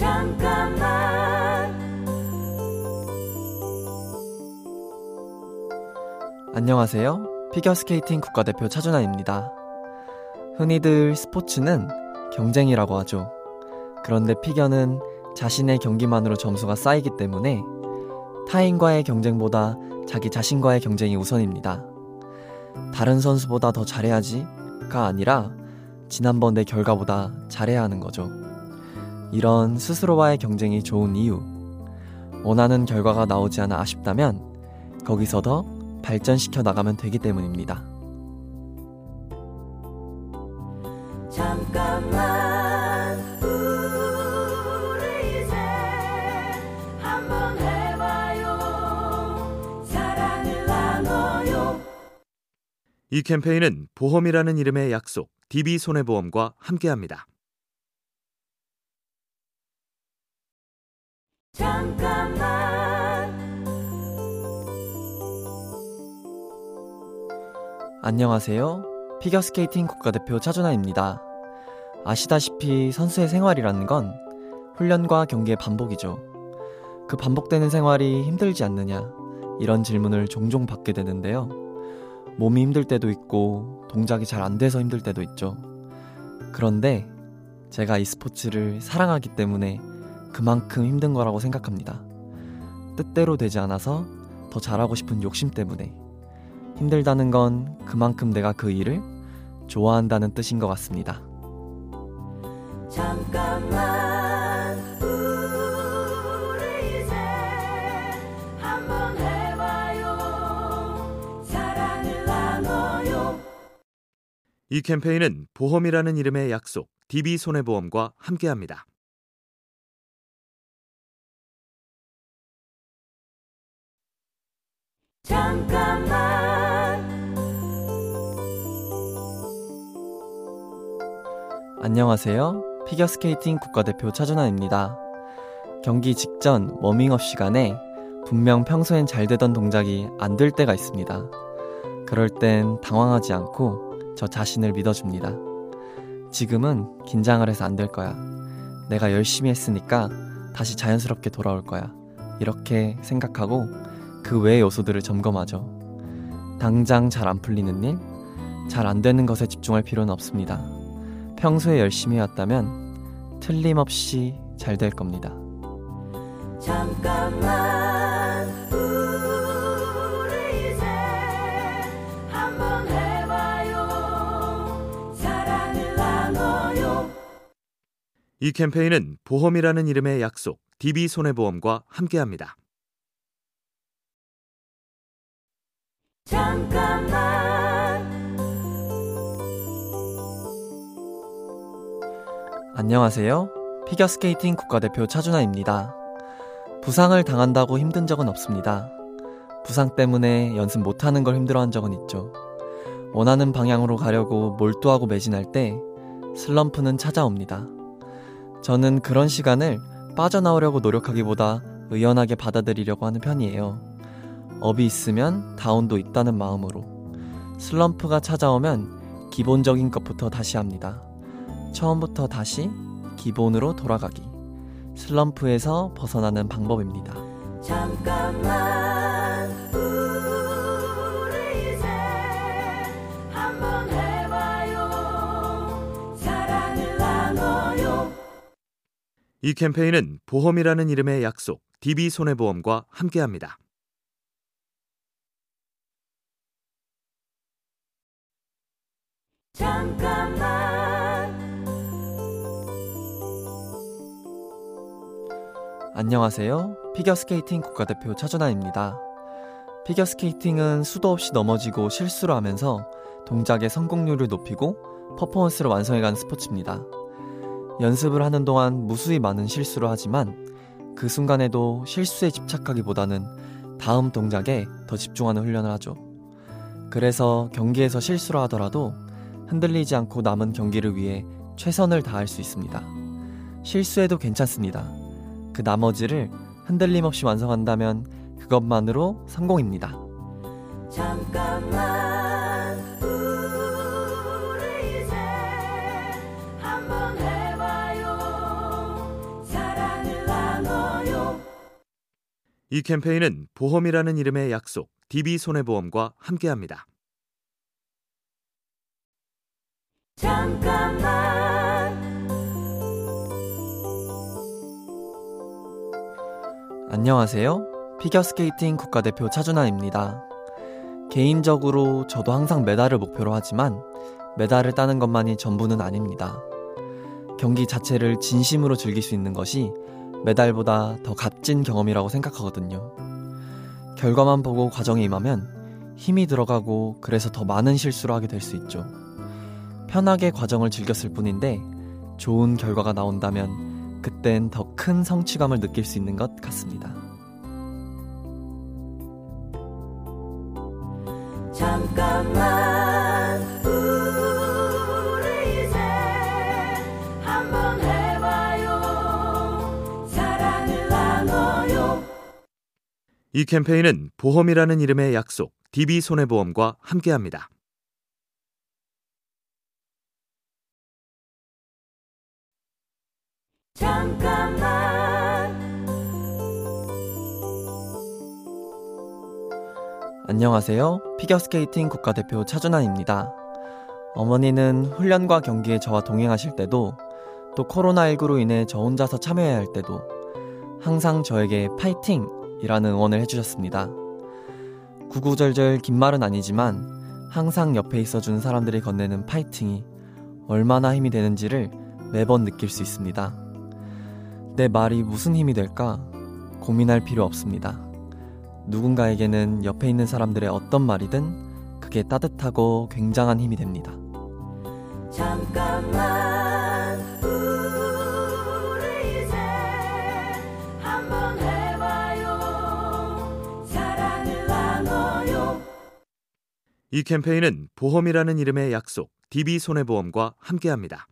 잠깐만 안녕하세요. 피겨스케이팅 국가대표 차준환입니다. 흔히들 스포츠는 경쟁이라고 하죠. 그런데 피겨는 자신의 경기만으로 점수가 쌓이기 때문에 타인과의 경쟁보다 자기 자신과의 경쟁이 우선입니다. 다른 선수보다 더 잘해야지가 아니라 지난번 내 결과보다 잘해야 하는 거죠. 이런 스스로와의 경쟁이 좋은 이유. 원하는 결과가 나오지 않아 아쉽다면 거기서 더 발전시켜 나가면 되기 때문입니다. 잠깐만 우리 이제 한번 해봐요 사랑을 나눠요 이 캠페인은 보험이라는 이름의 약속, DB손해보험과 함께합니다. 잠깐만 안녕하세요. 피겨스케이팅 국가대표 차준하입니다. 아시다시피 선수의 생활이라는 건 훈련과 경기의 반복이죠. 그 반복되는 생활이 힘들지 않느냐, 이런 질문을 종종 받게 되는데요. 몸이 힘들 때도 있고, 동작이 잘 안 돼서 힘들 때도 있죠. 그런데 제가 이 스포츠를 사랑하기 때문에 그만큼 힘든 거라고 생각합니다. 뜻대로 되지 않아서 더 잘하고 싶은 욕심 때문에 힘들다는 건 그만큼 내가 그 일을 좋아한다는 뜻인 것 같습니다. 잠깐만 우리 이제 한번 해봐요 사랑을 나눠요 이 캠페인은 보험이라는 이름의 약속, DB손해보험과 함께합니다. 잠깐만 안녕하세요. 피겨스케이팅 국가대표 차준환입니다. 경기 직전 워밍업 시간에 분명 평소엔 잘 되던 동작이 안 될 때가 있습니다. 그럴 땐 당황하지 않고 저 자신을 믿어줍니다. 지금은 긴장을 해서 안 될 거야. 내가 열심히 했으니까 다시 자연스럽게 돌아올 거야. 이렇게 생각하고 그 외의 요소들을 점검하죠. 당장 잘 안 풀리는 일, 잘 안 되는 것에 집중할 필요는 없습니다. 평소에 열심히 해왔다면 틀림없이 잘 될 겁니다. 잠깐만 우리 이제 한번 해봐요 사랑을 나눠요 이 캠페인은 보험이라는 이름의 약속, DB손해보험과 함께합니다. 잠깐만 안녕하세요. 피겨스케이팅 국가대표 차준환입니다. 부상을 당한다고 힘든 적은 없습니다. 부상 때문에 연습 못하는 걸 힘들어한 적은 있죠. 원하는 방향으로 가려고 몰두하고 매진할 때 슬럼프는 찾아옵니다. 저는 그런 시간을 빠져나오려고 노력하기보다 의연하게 받아들이려고 하는 편이에요. up이 있으면 down도 있다는 마음으로. 슬럼프가 찾아오면 기본적인 것부터 다시 합니다. 처음부터 다시 기본으로 돌아가기. 슬럼프에서 벗어나는 방법입니다. 잠깐만 우리 이제 한번 해봐요 사랑을 나눠요 이 캠페인은 보험이라는 이름의 약속, DB손해보험과 함께합니다. 잠깐만 안녕하세요. 피겨스케이팅 국가대표 차준하입니다. 피겨스케이팅은 수도 없이 넘어지고 실수를 하면서 동작의 성공률을 높이고 퍼포먼스를 완성해가는 스포츠입니다. 연습을 하는 동안 무수히 많은 실수를 하지만 그 순간에도 실수에 집착하기보다는 다음 동작에 더 집중하는 훈련을 하죠. 그래서 경기에서 실수를 하더라도 흔들리지 않고 남은 경기를 위해 최선을 다할 수 있습니다. 실수해도 괜찮습니다. 그 나머지를 흔들림 없이 완성한다면 그것만으로 성공입니다. 잠깐만 우리 이제 한번 해봐요 사랑을 이 캠페인은 보험이라는 이름의 약속, DB손해보험과 함께합니다. 잠깐만 안녕하세요. 피겨스케이팅 국가대표 차준환입니다. 개인적으로 저도 항상 메달을 목표로 하지만 메달을 따는 것만이 전부는 아닙니다. 경기 자체를 진심으로 즐길 수 있는 것이 메달보다 더 값진 경험이라고 생각하거든요. 결과만 보고 과정에 임하면 힘이 들어가고 그래서 더 많은 실수를 하게 될 수 있죠. 편하게 과정을 즐겼을 뿐인데 좋은 결과가 나온다면 그땐 더 큰 성취감을 느낄 수 있는 것 같습니다. 잠깐만 우리 이제 한번 해봐요 사랑을 나눠요 이 캠페인은 보험이라는 이름의 약속, DB손해보험과 함께합니다. 잠깐만 안녕하세요. 피겨스케이팅 국가대표 차준환입니다. 어머니는 훈련과 경기에 저와 동행하실 때도 또 코로나19로 인해 저 혼자서 참여해야 할 때도 항상 저에게 파이팅 이라는 응원을 해주셨습니다. 구구절절 긴 말은 아니지만 항상 옆에 있어준 사람들이 건네는 파이팅이 얼마나 힘이 되는지를 매번 느낄 수 있습니다. 내 말이 무슨 힘이 될까 고민할 필요 없습니다. 누군가에게는 옆에 있는 사람들의 어떤 말이든 그게 따뜻하고 굉장한 힘이 됩니다. 잠깐만 우리 이제 한번 해봐요 사랑을 나눠요 이 캠페인은 보험이라는 이름의 약속, DB손해보험과 함께합니다.